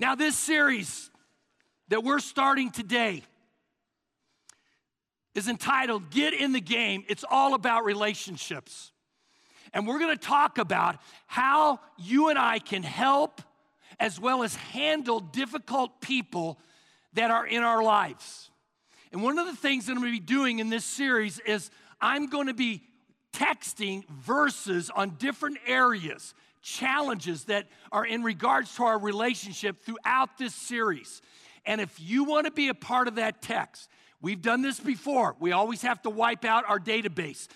Now, this series that we're starting today is entitled Get in the Game. It's all about relationships. And we're gonna talk about how you and I can help as well as handle difficult people that are in our lives. And one of the things that I'm gonna be doing in this series is I'm gonna be texting verses on different areas, challenges that are in regards to our relationship throughout this series. And if you wanna be a part of that text, we've done this before. We always have to wipe out our database.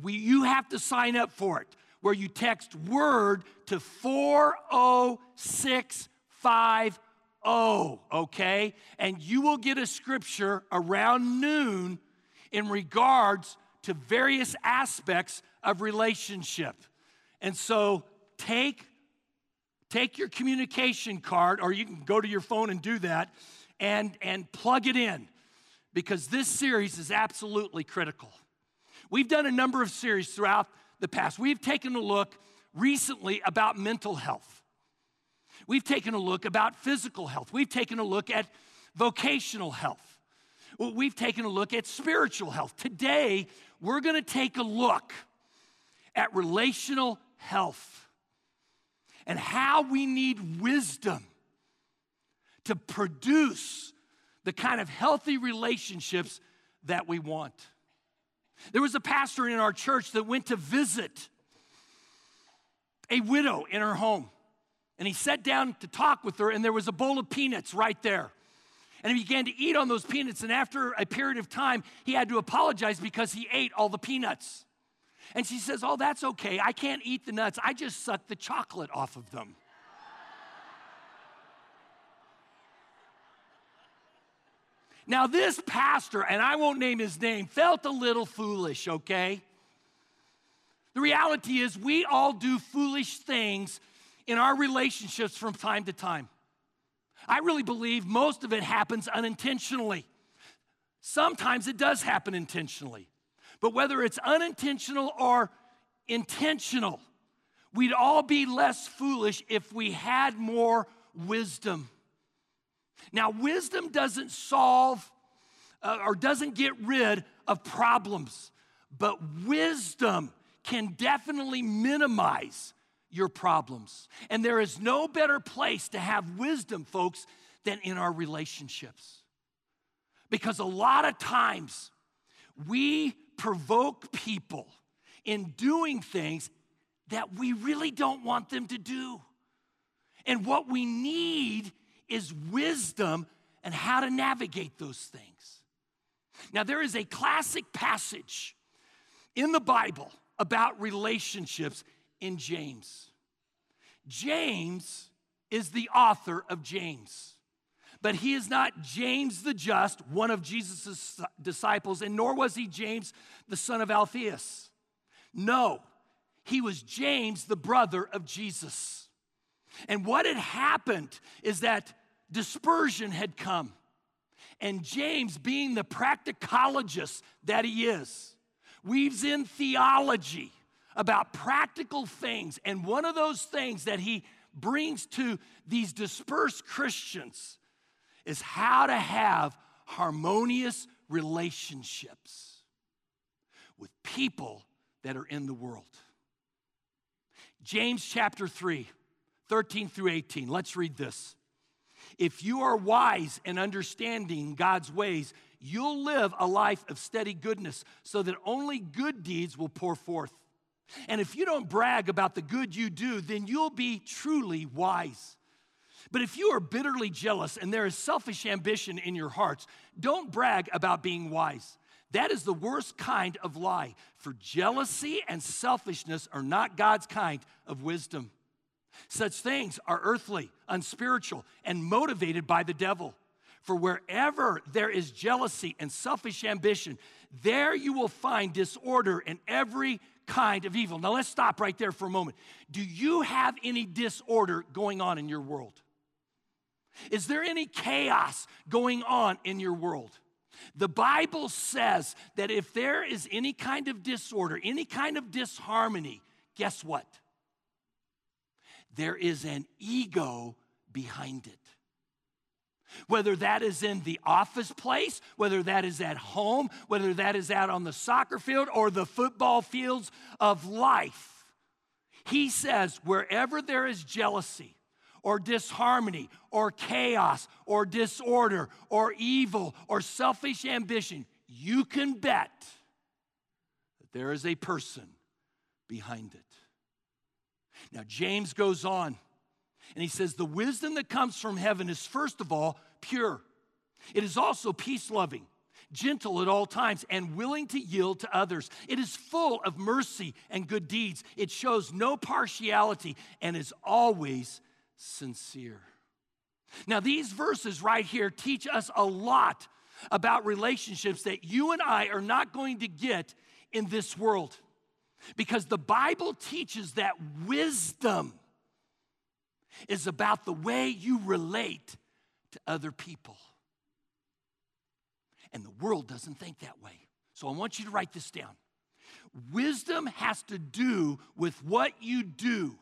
We, you have to sign up for it, where you text word to 40650, okay? And you will get a scripture around noon in regards to various aspects of relationship. And so take take your communication card or you can go to your phone and do that and and plug it in because this series is absolutely critical. We've done a number of series throughout the past. We've taken a look recently about mental health. We've taken a look about physical health. We've taken a look at vocational health. We've taken a look at spiritual health. Today, we're going to take a look at relational health and how we need wisdom to produce the kind of healthy relationships that we want. There was a pastor in our church that went to visit a widow in her home. And he sat down to talk with her, and there was a bowl of peanuts right there. And he began to eat on those peanuts. And after a period of time, he had to apologize because he ate all the peanuts. And she says, Oh, that's okay. I can't eat the nuts. I just suck the chocolate off of them. Now, this pastor, and I won't name his name, felt a little foolish, okay? The reality is, we all do foolish things in our relationships from time to time. I really believe most of it happens unintentionally. Sometimes it does happen intentionally. But whether it's unintentional or intentional, we'd all be less foolish if we had more wisdom. Now, wisdom doesn't solve uh, or doesn't get rid of problems, but wisdom can definitely minimize your problems. And there is no better place to have wisdom, folks, than in our relationships. Because a lot of times we provoke people in doing things that we really don't want them to do. And what we need is wisdom and how to navigate those things. Now, there is a classic passage in the Bible about relationships in James. James is the author of James, but he is not James the Just, one of Jesus' disciples, and nor was he James the son of Alphaeus. No, he was James, the brother of Jesus. And what had happened is that dispersion had come. And James, being the practicologist that he is, weaves in theology about practical things. And one of those things that he brings to these dispersed Christians is how to have harmonious relationships with people that are in the world. James chapter 3, 13 through 18. Let's read this. If you are wise and understanding God's ways, you'll live a life of steady goodness so that only good deeds will pour forth. And if you don't brag about the good you do, then you'll be truly wise. But if you are bitterly jealous and there is selfish ambition in your hearts, don't brag about being wise. That is the worst kind of lie, for jealousy and selfishness are not God's kind of wisdom. Such things are earthly, unspiritual, and motivated by the devil. For wherever there is jealousy and selfish ambition, there you will find disorder and every kind of evil. Now let's stop right there for a moment. Do you have any disorder going on in your world? Is there any chaos going on in your world? The Bible says that if there is any kind of disorder, any kind of disharmony, guess what? there is an ego behind it. Whether that is in the office place, whether that is at home, whether that is out on the soccer field or the football fields of life. He says, wherever there is jealousy or disharmony or chaos or disorder or evil or selfish ambition, you can bet that there is a person behind it. Now, James goes on and he says, The wisdom that comes from heaven is, first of all, pure. It is also peace loving, gentle at all times, and willing to yield to others. It is full of mercy and good deeds. It shows no partiality and is always sincere. Now, these verses right here teach us a lot about relationships that you and I are not going to get in this world. Because the Bible teaches that wisdom is about the way you relate to other people. And the world doesn't think that way. So I want you to write this down. Wisdom has to do with what you do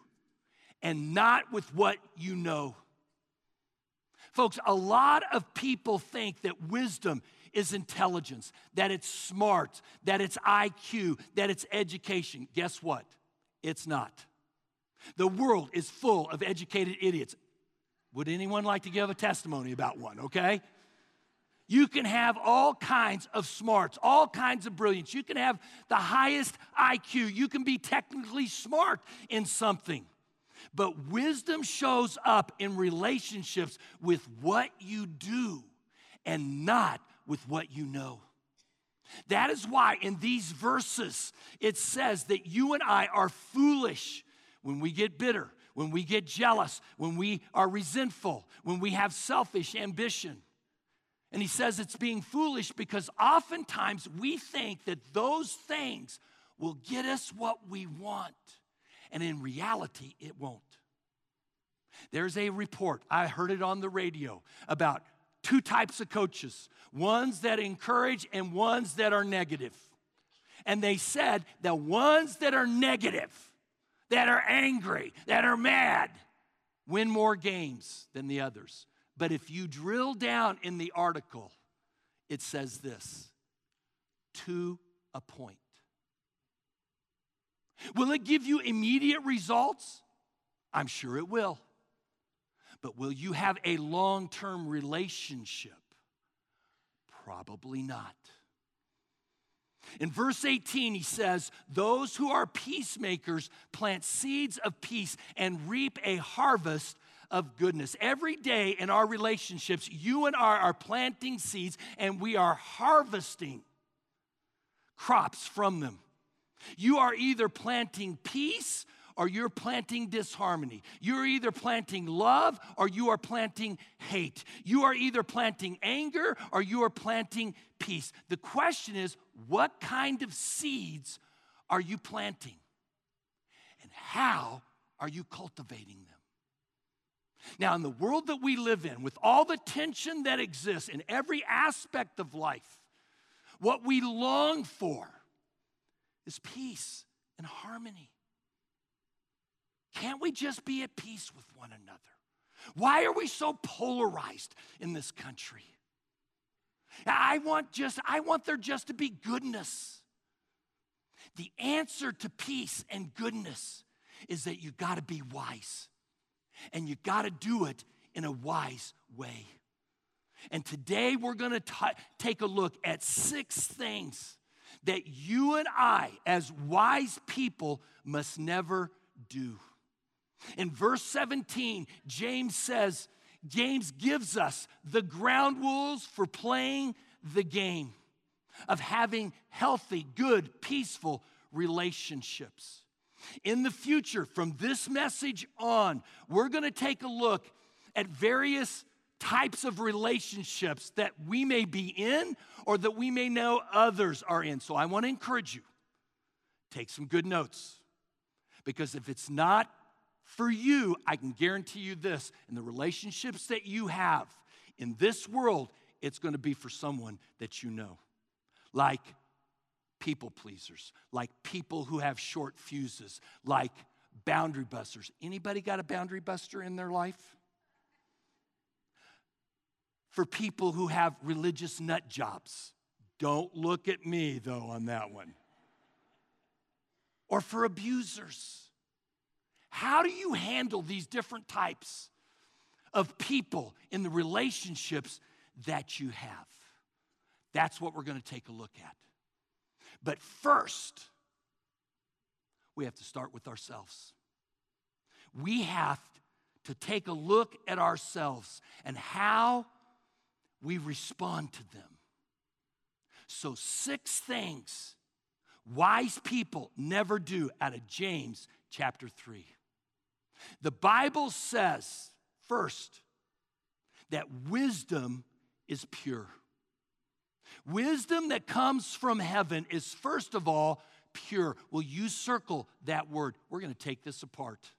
and not with what you know. Folks, a lot of people think that wisdom is intelligence, that it's smart, that it's IQ, that it's education. Guess what? It's not. The world is full of educated idiots. Would anyone like to give a testimony about one, okay? You can have all kinds of smarts, all kinds of brilliance. You can have the highest IQ. You can be technically smart in something. But wisdom shows up in relationships with what you do and not with what you know. That is why in these verses it says that you and I are foolish when we get bitter, when we get jealous, when we are resentful, when we have selfish ambition. And he says it's being foolish because oftentimes we think that those things will get us what we want. And in reality, it won't. There's a report, I heard it on the radio, about two types of coaches ones that encourage and ones that are negative. And they said the ones that are negative, that are angry, that are mad, win more games than the others. But if you drill down in the article, it says this to a point. Will it give you immediate results? I'm sure it will. But will you have a long term relationship? Probably not. In verse 18, he says, Those who are peacemakers plant seeds of peace and reap a harvest of goodness. Every day in our relationships, you and I are planting seeds and we are harvesting crops from them. You are either planting peace or you're planting disharmony. You're either planting love or you are planting hate. You are either planting anger or you are planting peace. The question is, what kind of seeds are you planting? And how are you cultivating them? Now, in the world that we live in, with all the tension that exists in every aspect of life, what we long for is peace and harmony. Can't we just be at peace with one another? Why are we so polarized in this country? I want just I want there just to be goodness. The answer to peace and goodness is that you got to be wise. And you got to do it in a wise way. And today we're going to take a look at six things that you and I, as wise people, must never do. In verse 17, James says, James gives us the ground rules for playing the game of having healthy, good, peaceful relationships. In the future, from this message on, we're going to take a look at various types of relationships that we may be in or that we may know others are in. So I want to encourage you take some good notes because if it's not for you, I can guarantee you this in the relationships that you have in this world, it's going to be for someone that you know. Like people pleasers, like people who have short fuses, like boundary busters. Anybody got a boundary buster in their life? For people who have religious nut jobs. Don't look at me, though, on that one. Or for abusers. How do you handle these different types of people in the relationships that you have? That's what we're going to take a look at. But first, we have to start with ourselves. We have to take a look at ourselves and how we respond to them. So, six things wise people never do out of James chapter 3. The Bible says, first, that wisdom is pure. Wisdom that comes from heaven is, first of all, pure. Will you circle that word? We're going to take this apart.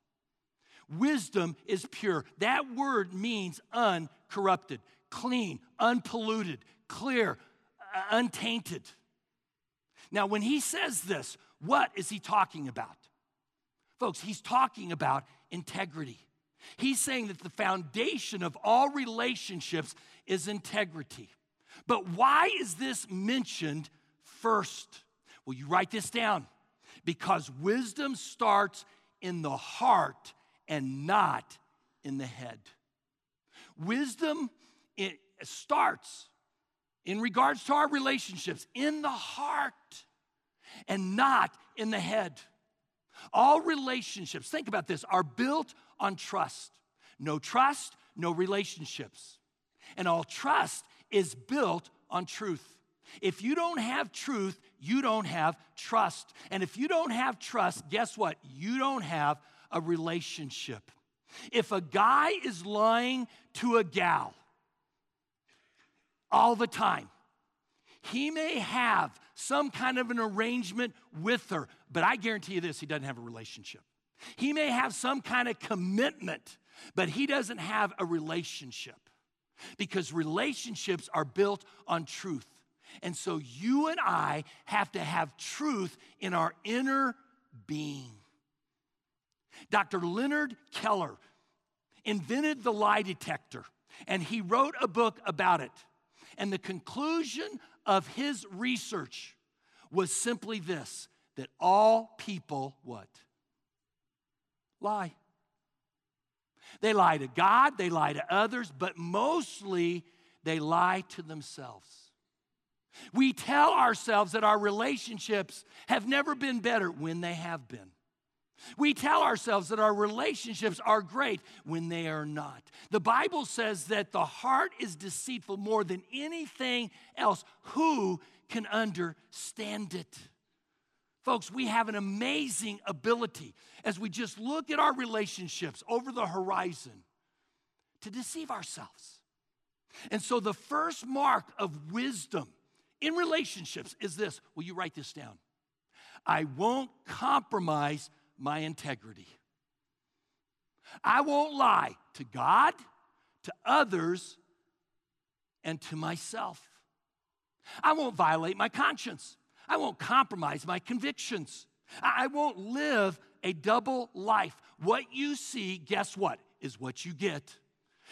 Wisdom is pure. That word means uncorrupted, clean, unpolluted, clear, uh, untainted. Now, when he says this, what is he talking about? Folks, he's talking about integrity. He's saying that the foundation of all relationships is integrity. But why is this mentioned first? Well, you write this down because wisdom starts in the heart and not in the head. Wisdom it starts in regards to our relationships in the heart and not in the head. All relationships, think about this, are built on trust. No trust, no relationships. And all trust is built on truth. If you don't have truth, you don't have trust. And if you don't have trust, guess what? You don't have a relationship. If a guy is lying to a gal all the time, he may have some kind of an arrangement with her, but I guarantee you this he doesn't have a relationship. He may have some kind of commitment, but he doesn't have a relationship because relationships are built on truth. And so you and I have to have truth in our inner being. Dr. Leonard Keeler invented the lie detector, and he wrote a book about it. And the conclusion of his research was simply this that all people what? Lie. They lie to God, they lie to others, but mostly they lie to themselves. We tell ourselves that our relationships have never been better when they have been. We tell ourselves that our relationships are great when they are not. The Bible says that the heart is deceitful more than anything else. Who can understand it? Folks, we have an amazing ability as we just look at our relationships over the horizon to deceive ourselves. And so, the first mark of wisdom in relationships is this. Will you write this down? I won't compromise my integrity. I won't lie to God, to others, and to myself. I won't violate my conscience. I won't compromise my convictions. I won't live a double life. What you see, guess what, is what you get.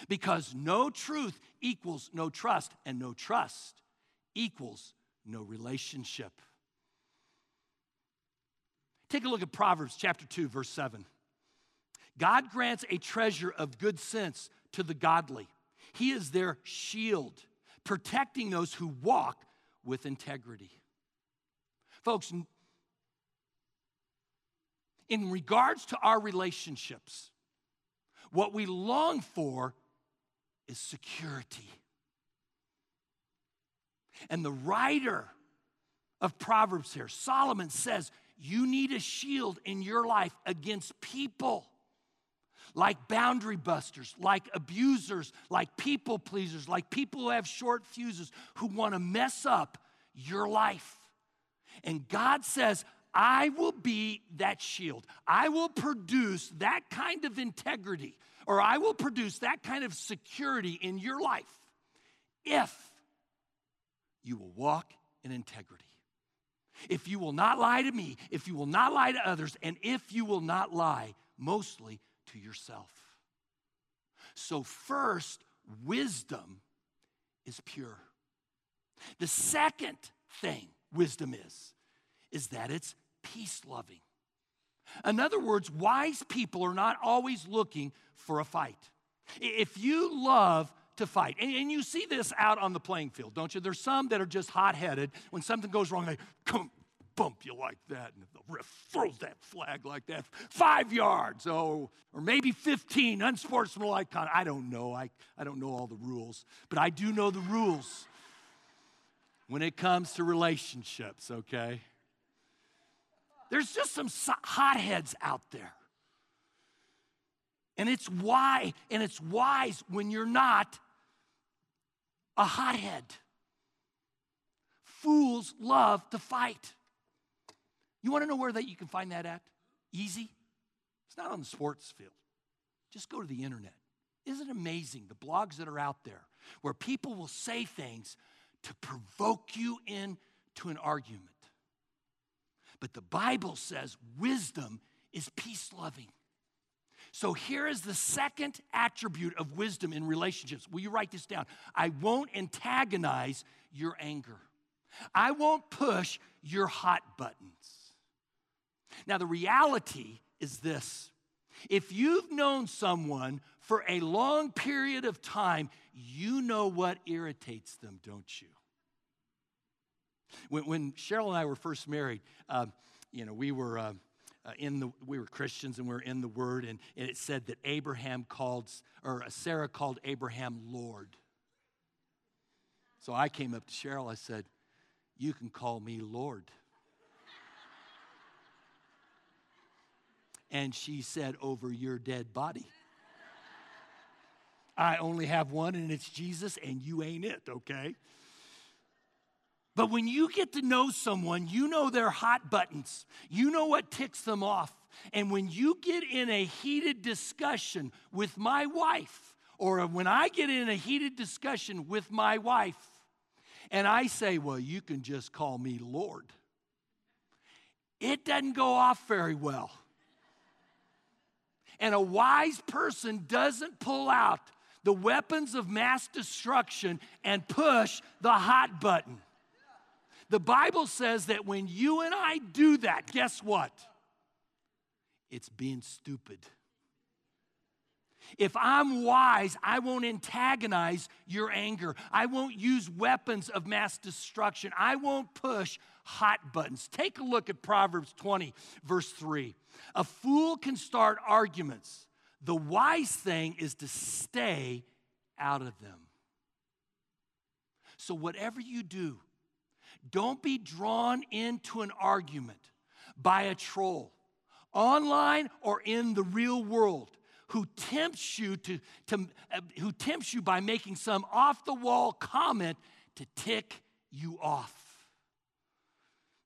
Because no truth equals no trust, and no trust equals no relationship. Take a look at Proverbs chapter 2, verse 7. God grants a treasure of good sense to the godly. He is their shield, protecting those who walk with integrity. Folks, in regards to our relationships, what we long for is security. And the writer of Proverbs here, Solomon says, you need a shield in your life against people like boundary busters, like abusers, like people pleasers, like people who have short fuses, who want to mess up your life. And God says, I will be that shield. I will produce that kind of integrity, or I will produce that kind of security in your life if you will walk in integrity if you will not lie to me, if you will not lie to others, and if you will not lie mostly to yourself. So, first, wisdom is pure. The second thing wisdom is, is that it's peace loving. In other words, wise people are not always looking for a fight. If you love to fight, and, and you see this out on the playing field, don't you? There's some that are just hot headed. When something goes wrong, they come bump you like that, and the ref throws that flag like that, five yards, oh, or maybe 15, unsportsmanlike conduct. I don't know. I, I don't know all the rules, but I do know the rules when it comes to relationships, okay? There's just some hotheads out there. And it's why, and it's wise when you're not a hothead. Fools love to fight. You want to know where that you can find that at? Easy. It's not on the sports field. Just go to the internet. Isn't it amazing the blogs that are out there where people will say things to provoke you into an argument? But the Bible says wisdom is peace loving. So here is the second attribute of wisdom in relationships. Will you write this down? I won't antagonize your anger. I won't push your hot buttons. Now, the reality is this if you've known someone for a long period of time, you know what irritates them, don't you? When, when Cheryl and I were first married, uh, you know, we were. Uh, uh, in the we were Christians and we were in the Word, and, and it said that Abraham called or Sarah called Abraham Lord. So I came up to Cheryl. I said, "You can call me Lord." And she said, Over your dead body. I only have one, and it's Jesus, and you ain't it, okay? But when you get to know someone, you know their hot buttons, you know what ticks them off. And when you get in a heated discussion with my wife, or when I get in a heated discussion with my wife, and I say, Well, you can just call me Lord, it doesn't go off very well. And a wise person doesn't pull out the weapons of mass destruction and push the hot button. The Bible says that when you and I do that, guess what? It's being stupid. If I'm wise, I won't antagonize your anger. I won't use weapons of mass destruction. I won't push hot buttons. Take a look at Proverbs 20, verse 3. A fool can start arguments. The wise thing is to stay out of them. So, whatever you do, don't be drawn into an argument by a troll, online or in the real world, who tempts you to, to uh, who tempts you by making some off the wall comment to tick you off.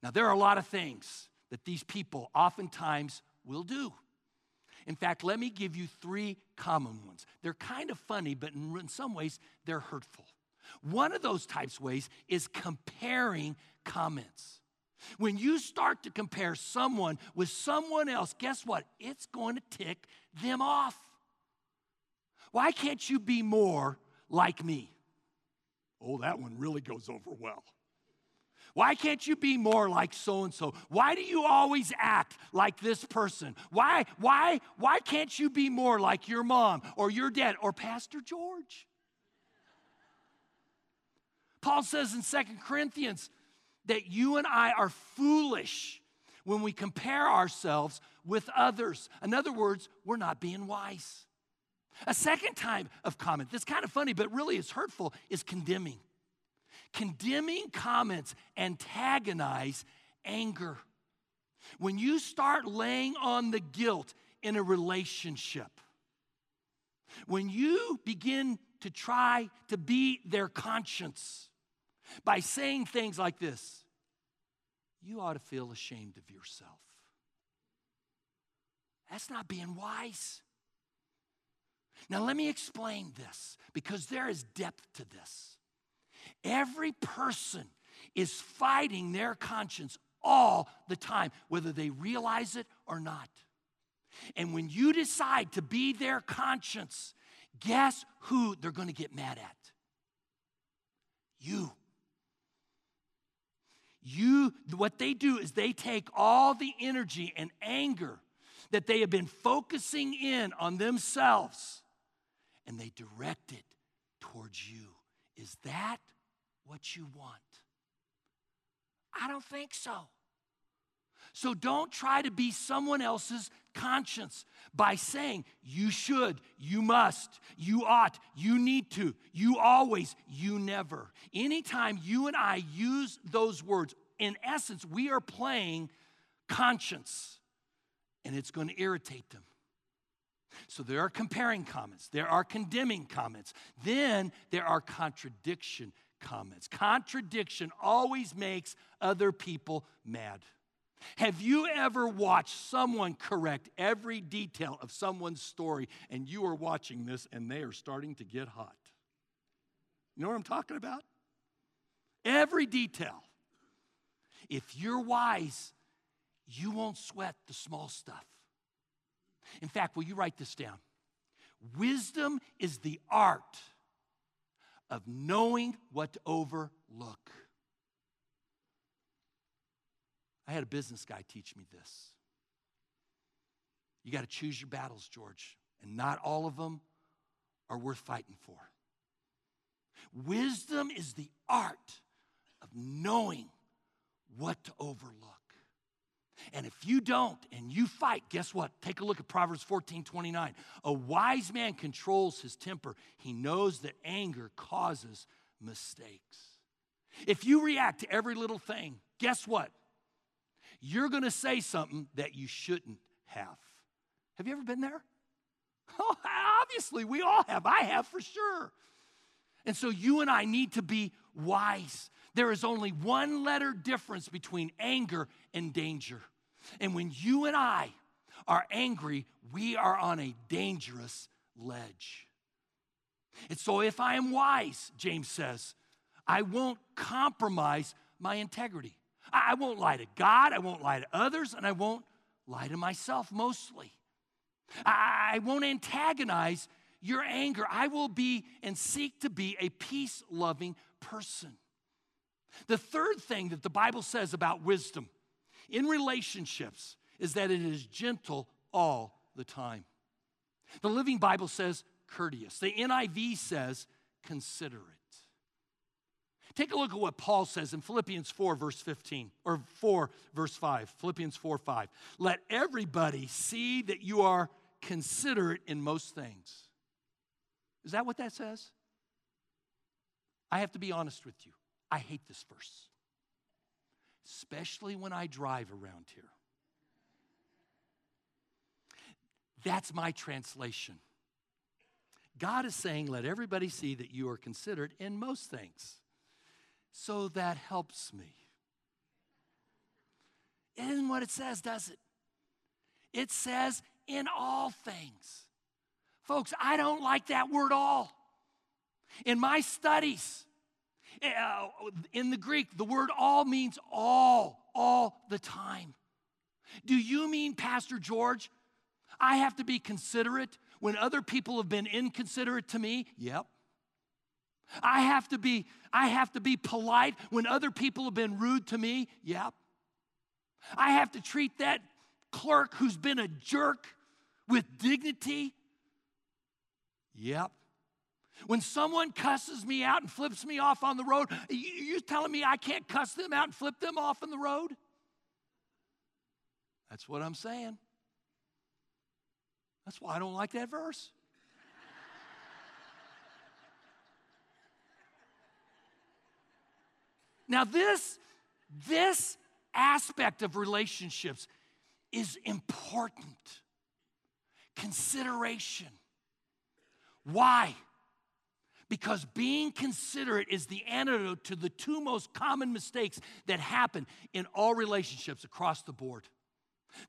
Now, there are a lot of things that these people oftentimes will do. In fact, let me give you three common ones. They're kind of funny, but in, some ways, they're hurtful. One of those types ways is comparing comments. When you start to compare someone with someone else, guess what? It's going to tick them off. Why can't you be more like me? Oh, that one really goes over well. Why can't you be more like so and so? Why do you always act like this person? Why why why can't you be more like your mom or your dad or Pastor George? Paul says in Second Corinthians that you and I are foolish when we compare ourselves with others. In other words, we're not being wise. A second type of comment that's kind of funny, but really is hurtful, is condemning. Condemning comments antagonize anger. When you start laying on the guilt in a relationship, when you begin to try to be their conscience by saying things like this, you ought to feel ashamed of yourself. That's not being wise. Now, let me explain this because there is depth to this. Every person is fighting their conscience all the time, whether they realize it or not. And when you decide to be their conscience, guess who they're going to get mad at? You. You, what they do is they take all the energy and anger that they have been focusing in on themselves and they direct it towards you. Is that what you want? I don't think so. So don't try to be someone else's conscience by saying, you should, you must, you ought, you need to, you always, you never. Anytime you and I use those words, in essence, we are playing conscience and it's going to irritate them. So there are comparing comments, there are condemning comments, then there are contradiction comments. Contradiction always makes other people mad. Have you ever watched someone correct every detail of someone's story and you are watching this and they are starting to get hot? You know what I'm talking about? Every detail. If you're wise, you won't sweat the small stuff. In fact, will you write this down? Wisdom is the art of knowing what to overlook. I had a business guy teach me this. You got to choose your battles, George, and not all of them are worth fighting for. Wisdom is the art of knowing what to overlook. And if you don't and you fight, guess what? Take a look at Proverbs 14 29. A wise man controls his temper, he knows that anger causes mistakes. If you react to every little thing, guess what? You're going to say something that you shouldn't have. Have you ever been there? Oh, obviously, we all have. I have for sure. And so you and I need to be wise. There is only one letter difference between anger and danger. And when you and I are angry, we are on a dangerous ledge. And so if I am wise, James says, I won't compromise my integrity. I won't lie to God, I won't lie to others, and I won't lie to myself mostly. I won't antagonize your anger. I will be and seek to be a peace loving person. The third thing that the Bible says about wisdom in relationships is that it is gentle all the time. The Living Bible says courteous, the NIV says considerate. Take a look at what Paul says in Philippians 4, verse 15, or 4, verse 5. Philippians 4, 5. Let everybody see that you are considerate in most things. Is that what that says? I have to be honest with you. I hate this verse, especially when I drive around here. That's my translation. God is saying, let everybody see that you are considered in most things. So that helps me. It isn't what it says, does it? It says in all things. Folks, I don't like that word all. In my studies, uh, in the Greek, the word all means all, all the time. Do you mean, Pastor George, I have to be considerate when other people have been inconsiderate to me? Yep. I have to be I have to be polite when other people have been rude to me? Yep. I have to treat that clerk who's been a jerk with dignity? Yep. When someone cusses me out and flips me off on the road, you telling me I can't cuss them out and flip them off on the road? That's what I'm saying. That's why I don't like that verse. Now this this aspect of relationships is important. Consideration. Why? because being considerate is the antidote to the two most common mistakes that happen in all relationships across the board.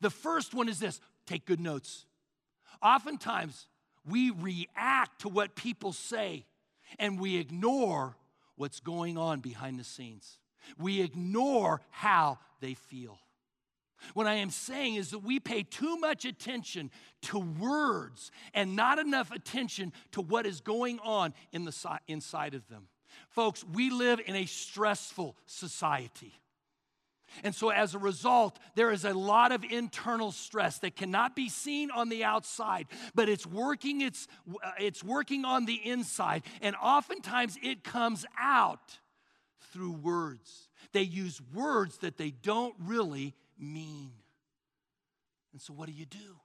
The first one is this take good notes. Oftentimes, we react to what people say and we ignore what's going on behind the scenes. We ignore how they feel. What I am saying is that we pay too much attention to words and not enough attention to what is going on in the inside of them. Folks, we live in a stressful society. And so, as a result, there is a lot of internal stress that cannot be seen on the outside, but it's working, it's, uh, it's working on the inside. And oftentimes, it comes out through words. They use words that they don't really mean. And so, what do you do?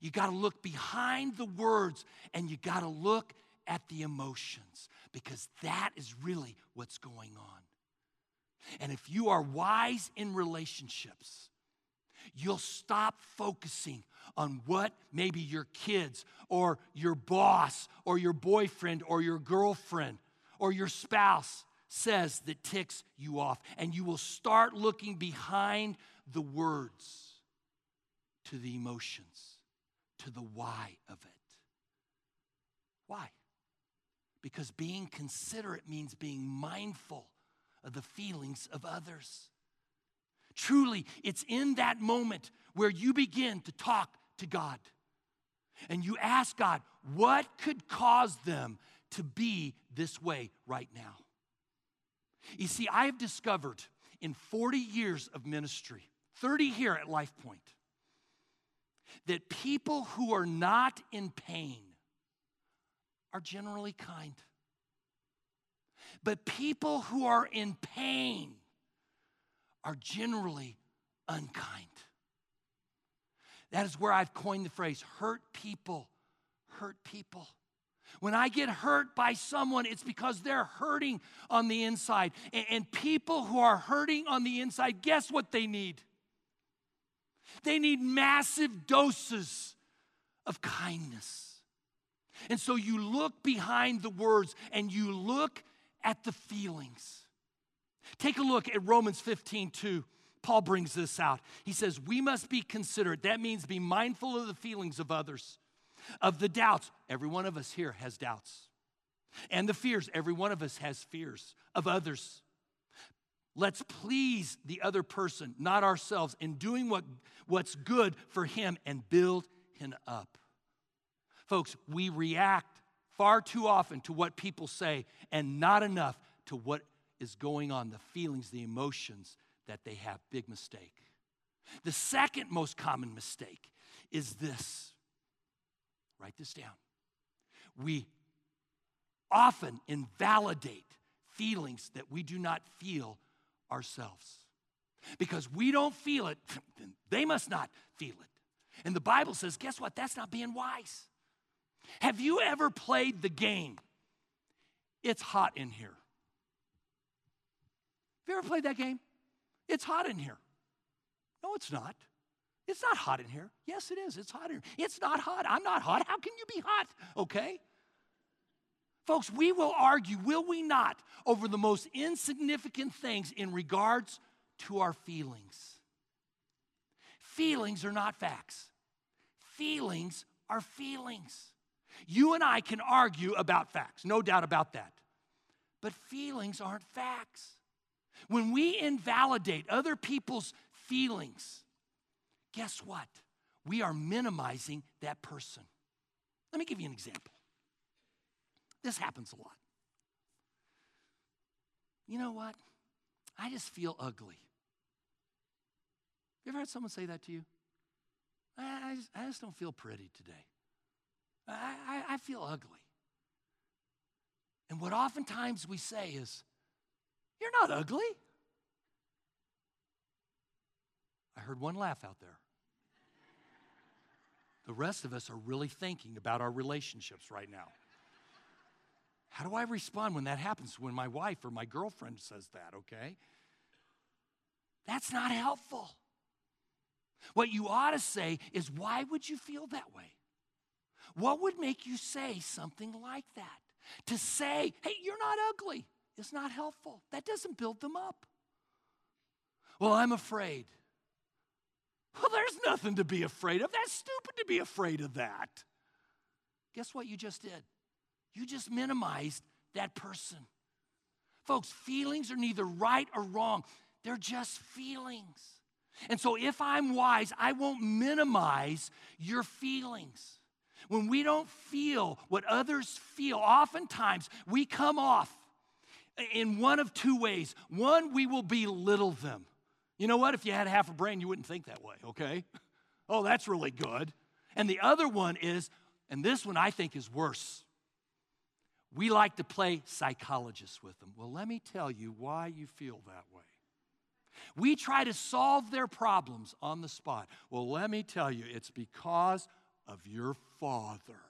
You got to look behind the words and you got to look at the emotions because that is really what's going on. And if you are wise in relationships, you'll stop focusing on what maybe your kids or your boss or your boyfriend or your girlfriend or your spouse says that ticks you off. And you will start looking behind the words to the emotions, to the why of it. Why? Because being considerate means being mindful of the feelings of others. Truly, it's in that moment where you begin to talk to God and you ask God, what could cause them to be this way right now? You see, I have discovered in 40 years of ministry, 30 here at Life Point, that people who are not in pain are generally kind. But people who are in pain are generally unkind. That is where I've coined the phrase hurt people, hurt people. When I get hurt by someone, it's because they're hurting on the inside. And, people who are hurting on the inside, guess what they need? They need massive doses of kindness. And so you look behind the words and you look at the feelings. Take a look at Romans 15, 2. Paul brings this out. He says, We must be considerate. That means be mindful of the feelings of others, of the doubts. Every one of us here has doubts. And the fears. Every one of us has fears of others. Let's please the other person, not ourselves, in doing what, what's good for him and build him up. Folks, we react far too often to what people say and not enough to what is going on, the feelings, the emotions that they have. Big mistake. The second most common mistake is this. Write this down. We often invalidate feelings that we do not feel ourselves. Because we don't feel it, they must not feel it. And the Bible says, guess what? That's not being wise. Have you ever played the game? It's hot in here. Have you ever played that game? It's hot in here. No, it's not. It's not hot in here. Yes, it is. It's hot in here. It's not hot. I'm not hot. How can you be hot? Okay? Folks, we will argue, will we not, over the most insignificant things in regards to our feelings. Feelings are not facts, feelings are feelings. You and I can argue about facts, no doubt about that. But feelings aren't facts. When we invalidate other people's feelings, guess what? We are minimizing that person. Let me give you an example. This happens a lot. You know what? I just feel ugly. You ever had someone say that to you? I, I, just, I just don't feel pretty today. I, I, I feel ugly. And what oftentimes we say is, You're not ugly. I heard one laugh out there. The rest of us are really thinking about our relationships right now. How do I respond when that happens when my wife or my girlfriend says that, okay? That's not helpful. What you ought to say is, Why would you feel that way? What would make you say something like that? To say, hey, you're not ugly, is not helpful. That doesn't build them up. Well, I'm afraid. Well, there's nothing to be afraid of. That's stupid to be afraid of that. Guess what you just did? You just minimized that person. Folks, feelings are neither right or wrong, they're just feelings. And so if I'm wise, I won't minimize your feelings. When we don't feel what others feel, oftentimes we come off in one of two ways. One, we will belittle them. You know what? If you had half a brain, you wouldn't think that way, okay? Oh, that's really good. And the other one is, and this one I think is worse. We like to play psychologists with them. Well, let me tell you why you feel that way. We try to solve their problems on the spot. Well, let me tell you, it's because of your father.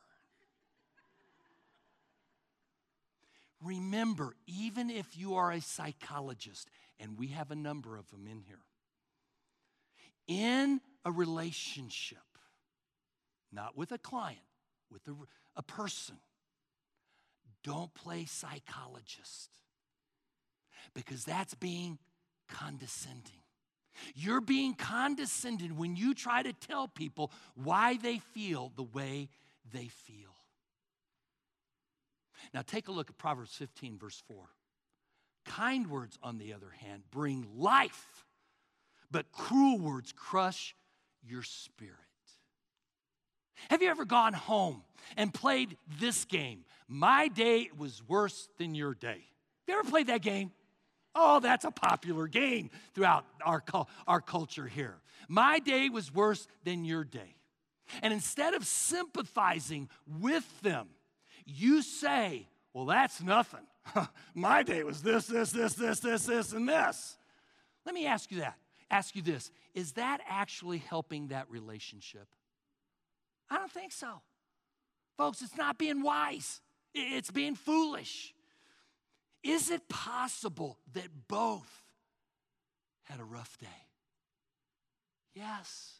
Remember, even if you are a psychologist, and we have a number of them in here, in a relationship, not with a client, with a, a person, don't play psychologist because that's being condescending. You're being condescending when you try to tell people why they feel the way they feel. Now, take a look at Proverbs 15, verse 4. Kind words, on the other hand, bring life, but cruel words crush your spirit. Have you ever gone home and played this game? My day was worse than your day. Have you ever played that game? Oh, that's a popular game throughout our, our culture here. My day was worse than your day. And instead of sympathizing with them, you say, Well, that's nothing. My day was this, this, this, this, this, this, and this. Let me ask you that. Ask you this Is that actually helping that relationship? I don't think so. Folks, it's not being wise, it's being foolish. Is it possible that both had a rough day? Yes.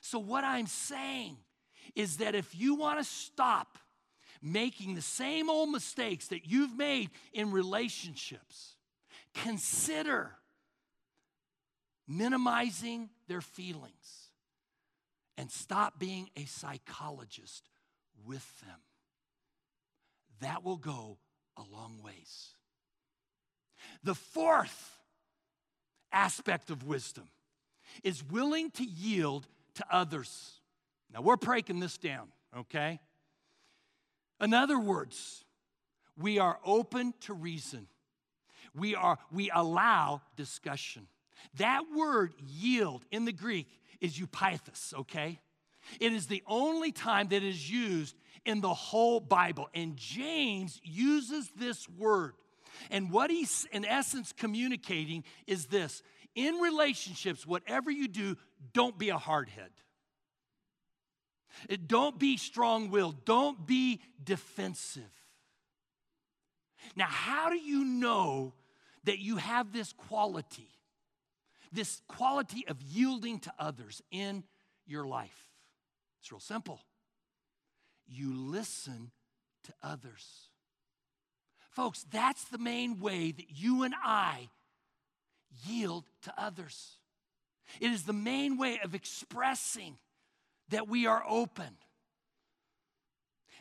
So, what I'm saying is that if you want to stop making the same old mistakes that you've made in relationships, consider minimizing their feelings and stop being a psychologist with them. That will go a long ways. The fourth aspect of wisdom is willing to yield to others. Now, we're breaking this down, okay? In other words, we are open to reason. We are we allow discussion. That word yield in the Greek is eupathos, okay? It is the only time that is used in the whole Bible. And James uses this word. And what he's in essence communicating is this in relationships, whatever you do, don't be a hardhead. Don't be strong willed. Don't be defensive. Now, how do you know that you have this quality, this quality of yielding to others in your life? It's real simple. You listen to others. Folks, that's the main way that you and I yield to others. It is the main way of expressing that we are open.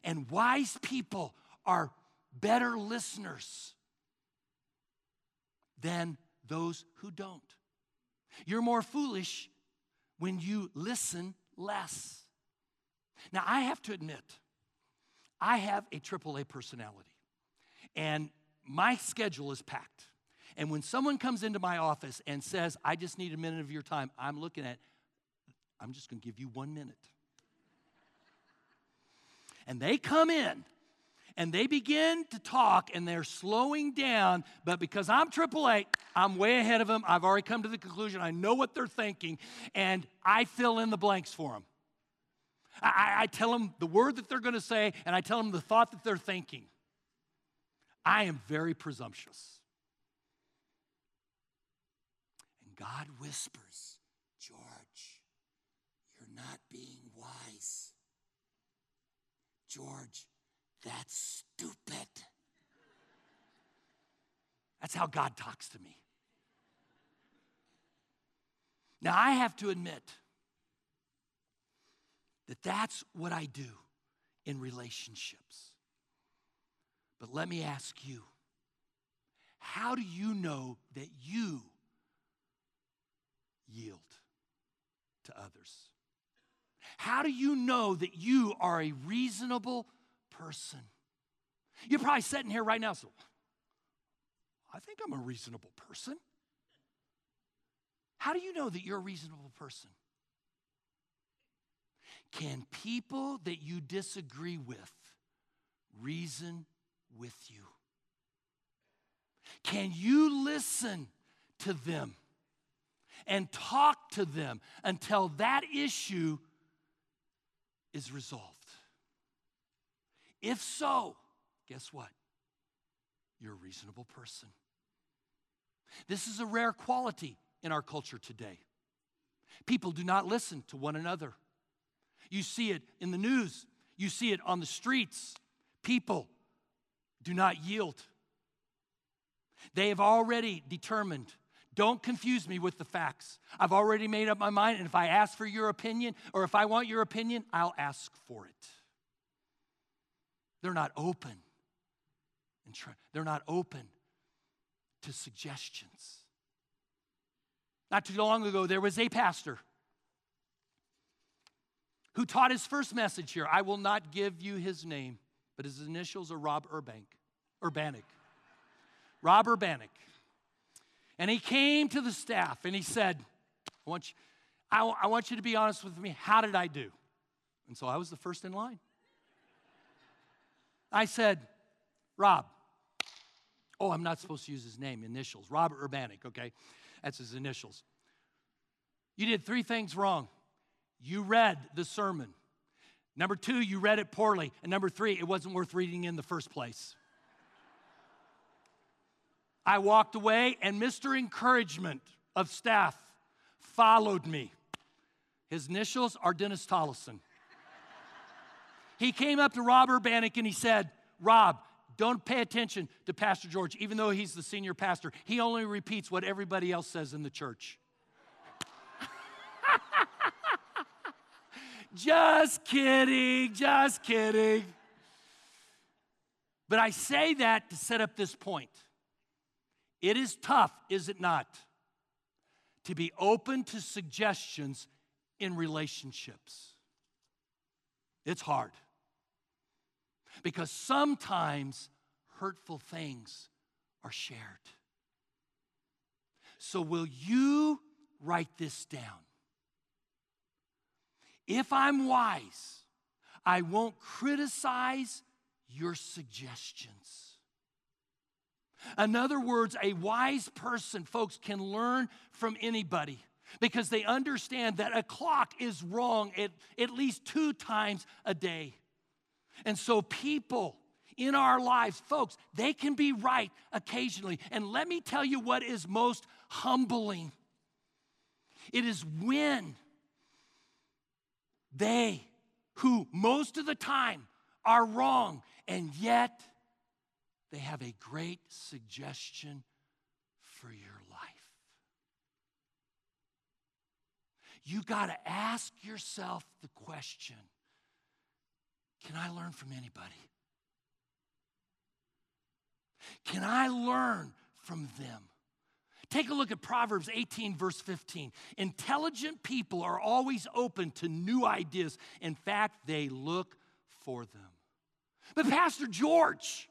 And wise people are better listeners than those who don't. You're more foolish when you listen less. Now, I have to admit, I have a AAA personality, and my schedule is packed. And when someone comes into my office and says, I just need a minute of your time, I'm looking at, I'm just gonna give you one minute. And they come in and they begin to talk and they're slowing down, but because I'm AAA, I'm way ahead of them. I've already come to the conclusion. I know what they're thinking, and I fill in the blanks for them. I, I tell them the word that they're going to say, and I tell them the thought that they're thinking. I am very presumptuous. And God whispers, George, you're not being wise. George, that's stupid. That's how God talks to me. Now, I have to admit, that that's what I do in relationships. But let me ask you how do you know that you yield to others? How do you know that you are a reasonable person? You're probably sitting here right now, so I think I'm a reasonable person. How do you know that you're a reasonable person? Can people that you disagree with reason with you? Can you listen to them and talk to them until that issue is resolved? If so, guess what? You're a reasonable person. This is a rare quality in our culture today. People do not listen to one another. You see it in the news, you see it on the streets. People do not yield. They have already determined. Don't confuse me with the facts. I've already made up my mind, and if I ask for your opinion or if I want your opinion, I'll ask for it. They're not open. They're not open to suggestions. Not too long ago, there was a pastor who taught his first message here. I will not give you his name, but his initials are Rob Urbank, Urbanic. Rob Urbanic. And he came to the staff and he said, I want you, I, I want you to be honest with me. How did I do? And so I was the first in line. I said, Rob, oh, I'm not supposed to use his name, initials. Robert Urbanic, okay? That's his initials. You did three things wrong. You read the sermon. Number two, you read it poorly. And number three, it wasn't worth reading in the first place. I walked away, and Mr. Encouragement of staff followed me. His initials are Dennis Tollison. he came up to Rob Urbanic and he said, Rob, don't pay attention to Pastor George, even though he's the senior pastor. He only repeats what everybody else says in the church. Just kidding, just kidding. But I say that to set up this point. It is tough, is it not, to be open to suggestions in relationships. It's hard. Because sometimes hurtful things are shared. So, will you write this down? If I'm wise, I won't criticize your suggestions. In other words, a wise person, folks, can learn from anybody because they understand that a clock is wrong at, at least two times a day. And so, people in our lives, folks, they can be right occasionally. And let me tell you what is most humbling it is when they, who most of the time are wrong, and yet they have a great suggestion for your life. You got to ask yourself the question can I learn from anybody? Can I learn from them? Take a look at Proverbs 18, verse 15. Intelligent people are always open to new ideas. In fact, they look for them. But, Pastor George,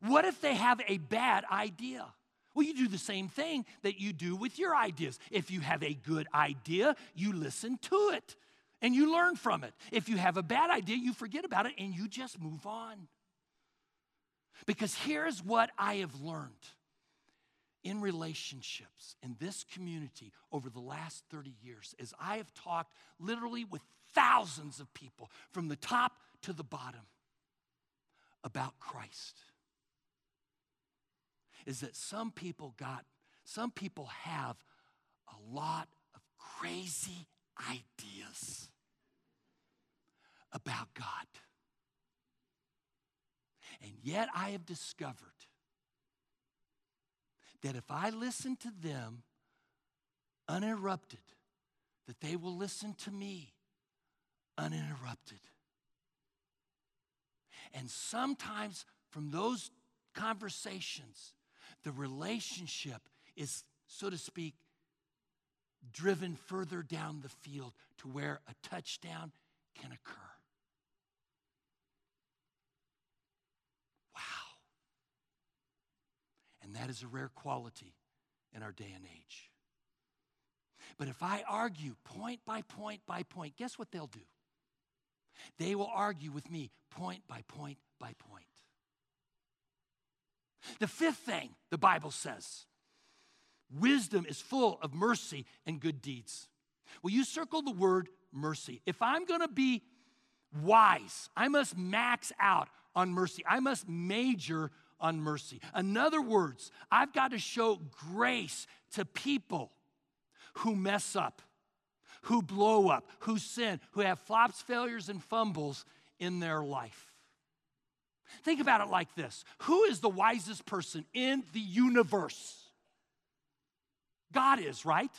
what if they have a bad idea? Well, you do the same thing that you do with your ideas. If you have a good idea, you listen to it and you learn from it. If you have a bad idea, you forget about it and you just move on. Because here's what I have learned in relationships in this community over the last 30 years as I have talked literally with thousands of people from the top to the bottom about Christ is that some people got some people have a lot of crazy ideas about God. And yet I have discovered that if I listen to them uninterrupted, that they will listen to me uninterrupted. And sometimes from those conversations, the relationship is, so to speak, driven further down the field to where a touchdown can occur. Wow. That is a rare quality in our day and age. But if I argue point by point by point, guess what they'll do? They will argue with me point by point by point. The fifth thing the Bible says wisdom is full of mercy and good deeds. Will you circle the word mercy? If I'm going to be wise, I must max out on mercy, I must major on mercy. In other words, I've got to show grace to people who mess up, who blow up, who sin, who have flops, failures, and fumbles in their life. Think about it like this Who is the wisest person in the universe? God is, right?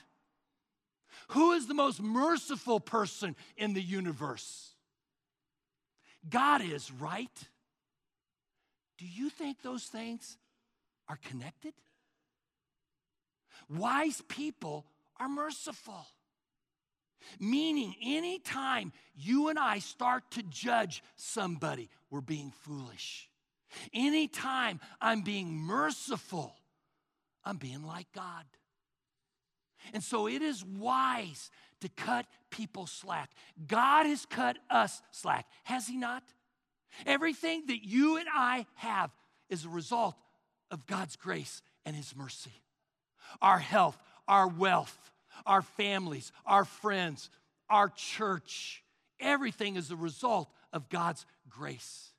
Who is the most merciful person in the universe? God is, right? Do you think those things are connected? Wise people are merciful. Meaning, anytime you and I start to judge somebody, we're being foolish. Anytime I'm being merciful, I'm being like God. And so it is wise to cut people slack. God has cut us slack, has He not? Everything that you and I have is a result of God's grace and His mercy. Our health, our wealth, our families, our friends, our church, everything is a result of God's grace.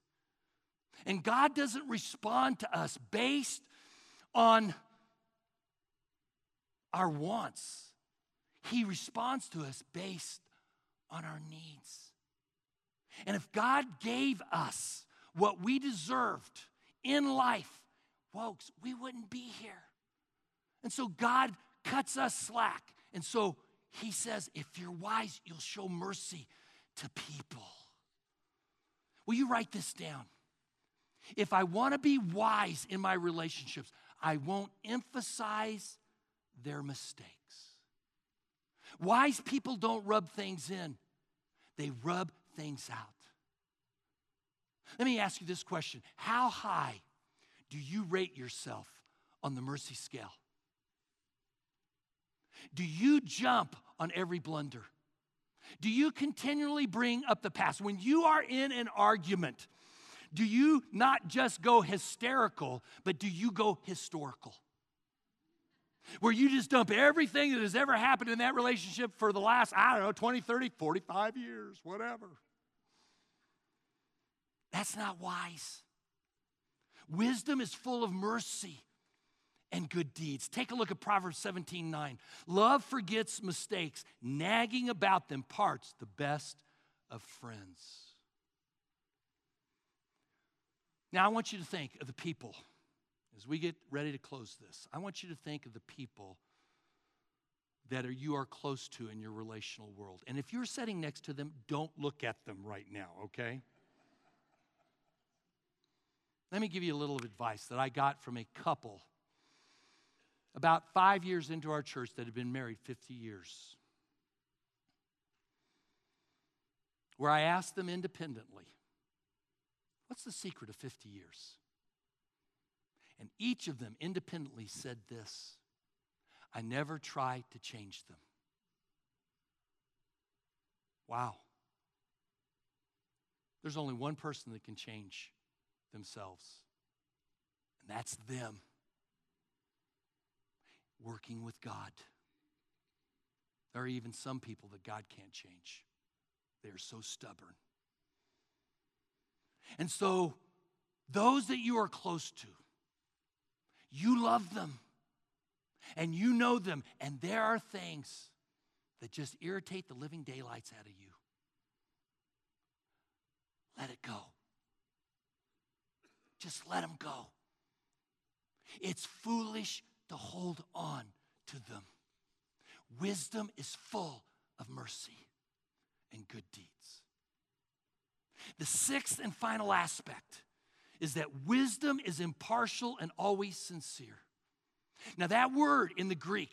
And God doesn't respond to us based on our wants, He responds to us based on our needs. And if God gave us what we deserved in life, folks, we wouldn't be here. And so God cuts us slack. And so he says, if you're wise, you'll show mercy to people. Will you write this down? If I want to be wise in my relationships, I won't emphasize their mistakes. Wise people don't rub things in, they rub things out. Let me ask you this question How high do you rate yourself on the mercy scale? Do you jump on every blunder? Do you continually bring up the past? When you are in an argument, do you not just go hysterical, but do you go historical? Where you just dump everything that has ever happened in that relationship for the last, I don't know, 20, 30, 45 years, whatever. That's not wise. Wisdom is full of mercy and good deeds. Take a look at Proverbs 17 9. Love forgets mistakes, nagging about them parts the best of friends. Now, I want you to think of the people as we get ready to close this. I want you to think of the people that are, you are close to in your relational world. And if you're sitting next to them, don't look at them right now, okay? Let me give you a little advice that I got from a couple about five years into our church that had been married 50 years. Where I asked them independently, What's the secret of 50 years? And each of them independently said this I never tried to change them. Wow. There's only one person that can change themselves, and that's them working with God. There are even some people that God can't change, they are so stubborn. And so, those that you are close to, you love them and you know them, and there are things that just irritate the living daylights out of you. Let it go. Just let them go. It's foolish to hold on to them. Wisdom is full of mercy and good deeds. The sixth and final aspect is that wisdom is impartial and always sincere. Now, that word in the Greek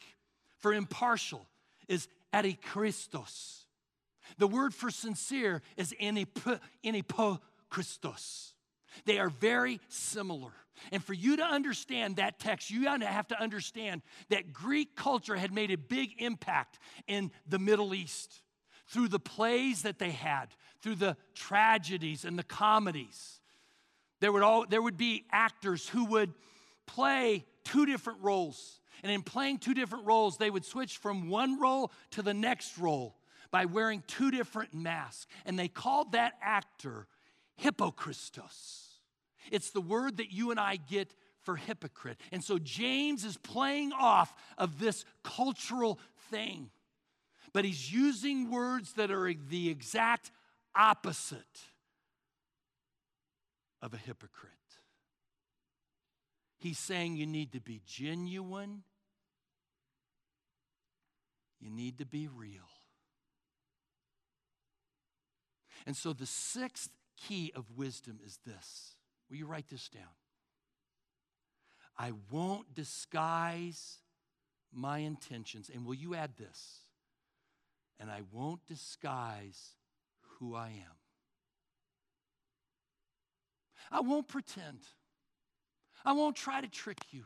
for impartial is antichristos. The word for sincere is anipokristos. They are very similar. And for you to understand that text, you have to understand that Greek culture had made a big impact in the Middle East through the plays that they had, through the tragedies and the comedies. There would, all, there would be actors who would play two different roles. And in playing two different roles, they would switch from one role to the next role by wearing two different masks. And they called that actor hypokristos. It's the word that you and I get for hypocrite. And so James is playing off of this cultural thing, but he's using words that are the exact opposite of a hypocrite. He's saying you need to be genuine, you need to be real. And so the sixth key of wisdom is this. Will you write this down? I won't disguise my intentions. And will you add this? And I won't disguise who I am. I won't pretend. I won't try to trick you.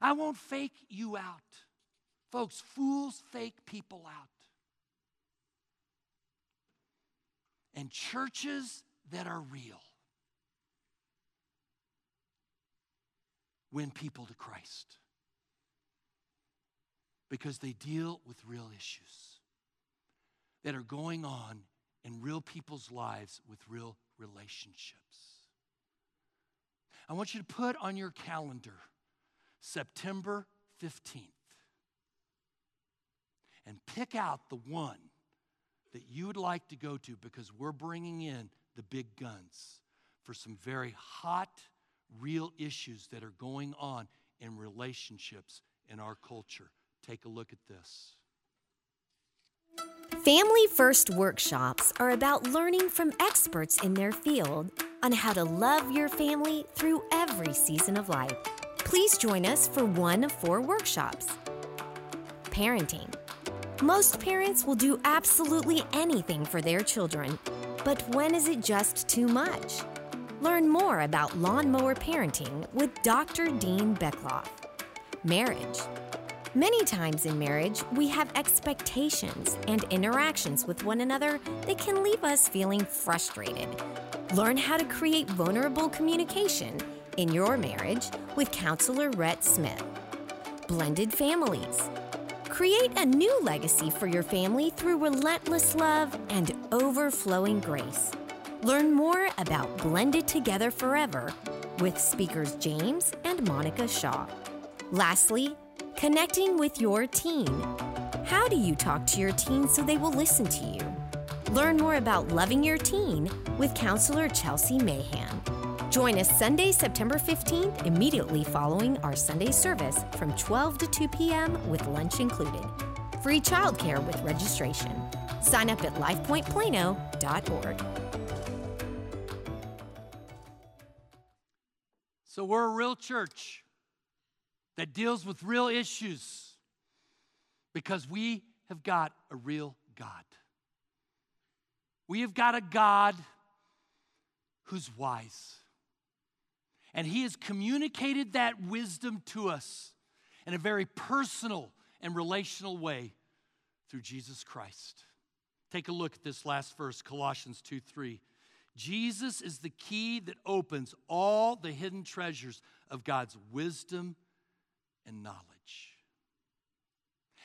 I won't fake you out. Folks, fools fake people out. And churches that are real win people to Christ because they deal with real issues that are going on in real people's lives with real relationships. I want you to put on your calendar September 15th and pick out the one that you would like to go to because we're bringing in the big guns for some very hot, real issues that are going on in relationships in our culture. Take a look at this. Family First workshops are about learning from experts in their field on how to love your family through every season of life. Please join us for one of four workshops. Parenting. Most parents will do absolutely anything for their children, but when is it just too much? Learn more about lawnmower parenting with Dr. Dean Beckloff. Marriage. Many times in marriage, we have expectations and interactions with one another that can leave us feeling frustrated. Learn how to create vulnerable communication in your marriage with counselor Rhett Smith. Blended families. Create a new legacy for your family through relentless love and overflowing grace. Learn more about Blended Together Forever with speakers James and Monica Shaw. Lastly, Connecting with your teen. How do you talk to your teen so they will listen to you? Learn more about loving your teen with counselor Chelsea Mahan. Join us Sunday, September 15th, immediately following our Sunday service from 12 to 2 p.m. with lunch included. Free childcare with registration. Sign up at lifepointplano.org. So, we're a real church that deals with real issues because we have got a real God. We have got a God who's wise. And He has communicated that wisdom to us in a very personal and relational way through Jesus Christ. Take a look at this last verse, Colossians 2 3. Jesus is the key that opens all the hidden treasures of God's wisdom and knowledge.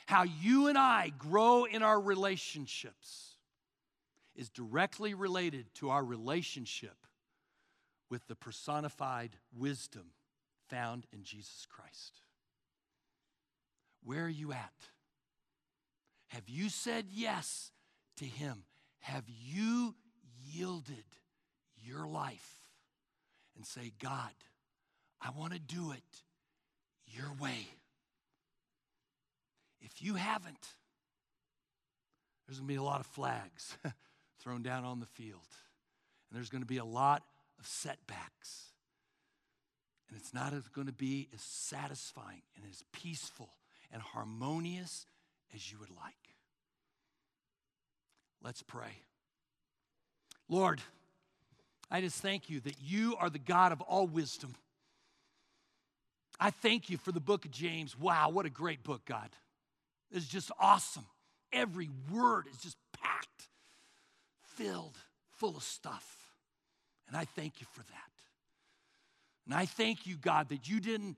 How you and I grow in our relationships is directly related to our relationship with the personified wisdom found in Jesus Christ. Where are you at? Have you said yes to Him? Have you yielded your life and say, God, I want to do it your way. If you haven't, there's going to be a lot of flags thrown down on the field. And there's going to be a lot of setbacks. And it's not going to be as satisfying and as peaceful and harmonious as you would like. Let's pray. Lord, I just thank you that you are the God of all wisdom. I thank you for the book of James. Wow, what a great book, God. It's just awesome. Every word is just packed, filled, full of stuff. And I thank you for that. And I thank you, God, that you didn't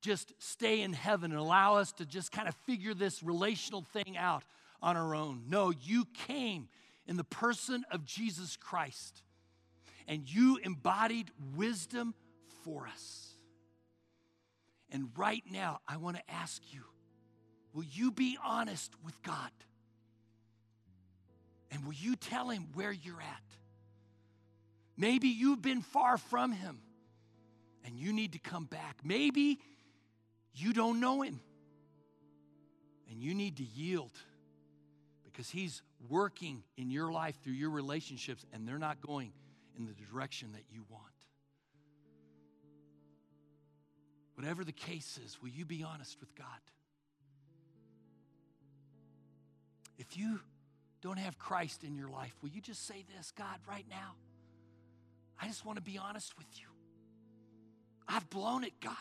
just stay in heaven and allow us to just kind of figure this relational thing out on our own. No, you came in the person of Jesus Christ and you embodied wisdom for us. And right now, I want to ask you will you be honest with God? And will you tell him where you're at? Maybe you've been far from him and you need to come back. Maybe you don't know him and you need to yield because he's working in your life through your relationships and they're not going in the direction that you want. Whatever the case is, will you be honest with God? If you don't have Christ in your life, will you just say this, God, right now? I just want to be honest with you. I've blown it, God.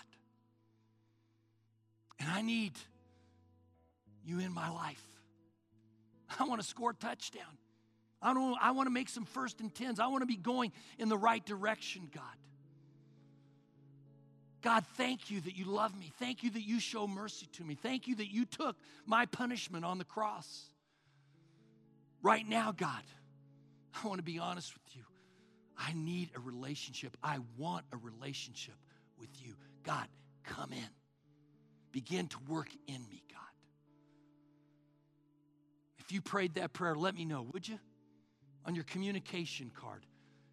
And I need you in my life. I want to score a touchdown. I, don't, I want to make some first and tens. I want to be going in the right direction, God. God, thank you that you love me. Thank you that you show mercy to me. Thank you that you took my punishment on the cross. Right now, God, I want to be honest with you. I need a relationship. I want a relationship with you. God, come in. Begin to work in me, God. If you prayed that prayer, let me know, would you? On your communication card,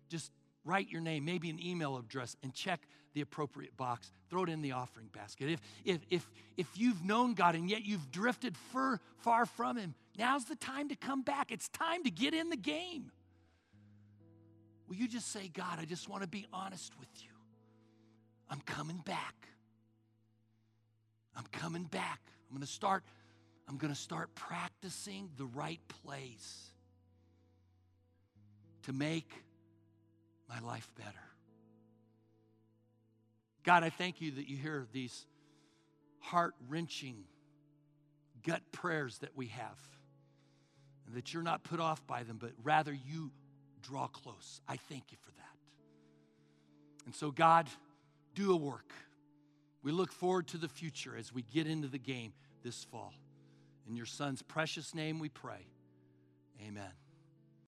just write your name, maybe an email address, and check the appropriate box. Throw it in the offering basket. If, if, if, if you've known God and yet you've drifted far, far from Him, now's the time to come back. It's time to get in the game. Will you just say, God, I just want to be honest with you? I'm coming back. I'm coming back. I'm going to start I'm going to start practicing the right plays to make my life better. God, I thank you that you hear these heart wrenching, gut prayers that we have, and that you're not put off by them, but rather you draw close. I thank you for that. And so, God, do a work. We look forward to the future as we get into the game this fall. In your son's precious name we pray. Amen.